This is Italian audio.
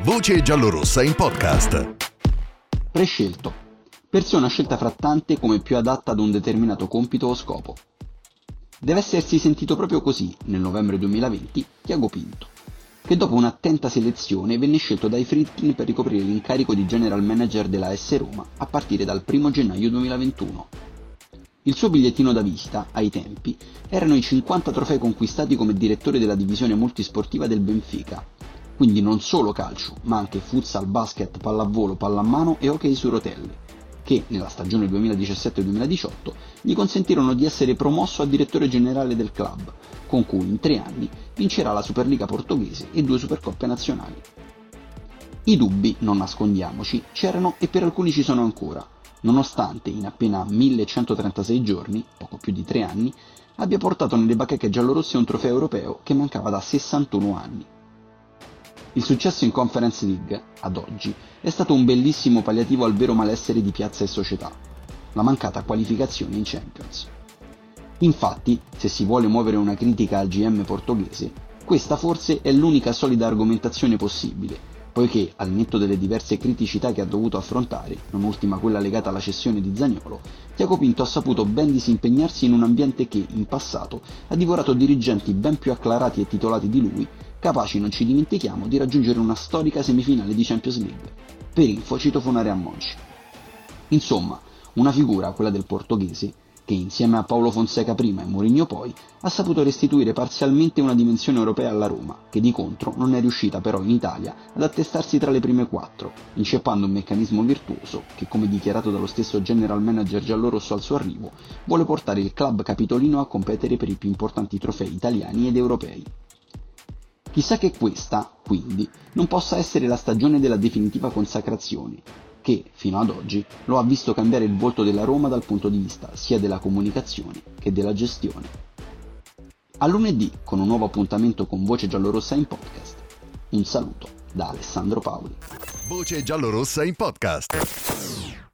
Voce giallorossa in podcast. Prescelto. Persona scelta fra tante come più adatta ad un determinato compito o scopo. Deve essersi sentito proprio così, nel novembre 2020, Tiago Pinto, che dopo un'attenta selezione venne scelto dai Friedkin per ricoprire l'incarico di general manager della S Roma a partire dal 1 gennaio 2021. Il suo bigliettino da visita, ai tempi, erano i 50 trofei conquistati come direttore della divisione multisportiva del Benfica, quindi non solo calcio, ma anche futsal, basket, pallavolo, pallamano e hockey su rotelle, che nella stagione 2017-2018 gli consentirono di essere promosso a direttore generale del club, con cui in tre anni vincerà la Superliga portoghese e due Supercoppe nazionali. I dubbi, non nascondiamoci, c'erano e per alcuni ci sono ancora, nonostante in appena 1136 giorni, poco più di tre anni, abbia portato nelle bacheche giallorosse un trofeo europeo che mancava da 61 anni. Il successo in Conference League, ad oggi, è stato un bellissimo palliativo al vero malessere di piazza e società, la mancata qualificazione in Champions. Infatti, se si vuole muovere una critica al GM portoghese, questa forse è l'unica solida argomentazione possibile, poiché, al netto delle diverse criticità che ha dovuto affrontare, non ultima quella legata alla cessione di Zagnolo, Tiago Pinto ha saputo ben disimpegnarsi in un ambiente che, in passato, ha divorato dirigenti ben più acclarati e titolati di lui capaci, non ci dimentichiamo, di raggiungere una storica semifinale di Champions League. Per info cito Fonare a Monci. Insomma, una figura, quella del portoghese, che insieme a Paolo Fonseca prima e Mourinho poi, ha saputo restituire parzialmente una dimensione europea alla Roma, che di contro non è riuscita però in Italia ad attestarsi tra le prime quattro, inceppando un meccanismo virtuoso che, come dichiarato dallo stesso general manager giallorosso al suo arrivo, vuole portare il club capitolino a competere per i più importanti trofei italiani ed europei. Chissà che questa, quindi, non possa essere la stagione della definitiva consacrazione, che, fino ad oggi, lo ha visto cambiare il volto della Roma dal punto di vista sia della comunicazione che della gestione. A lunedì con un nuovo appuntamento con Voce Giallorossa in podcast. Un saluto da Alessandro Paoli. Voce giallorossa in podcast.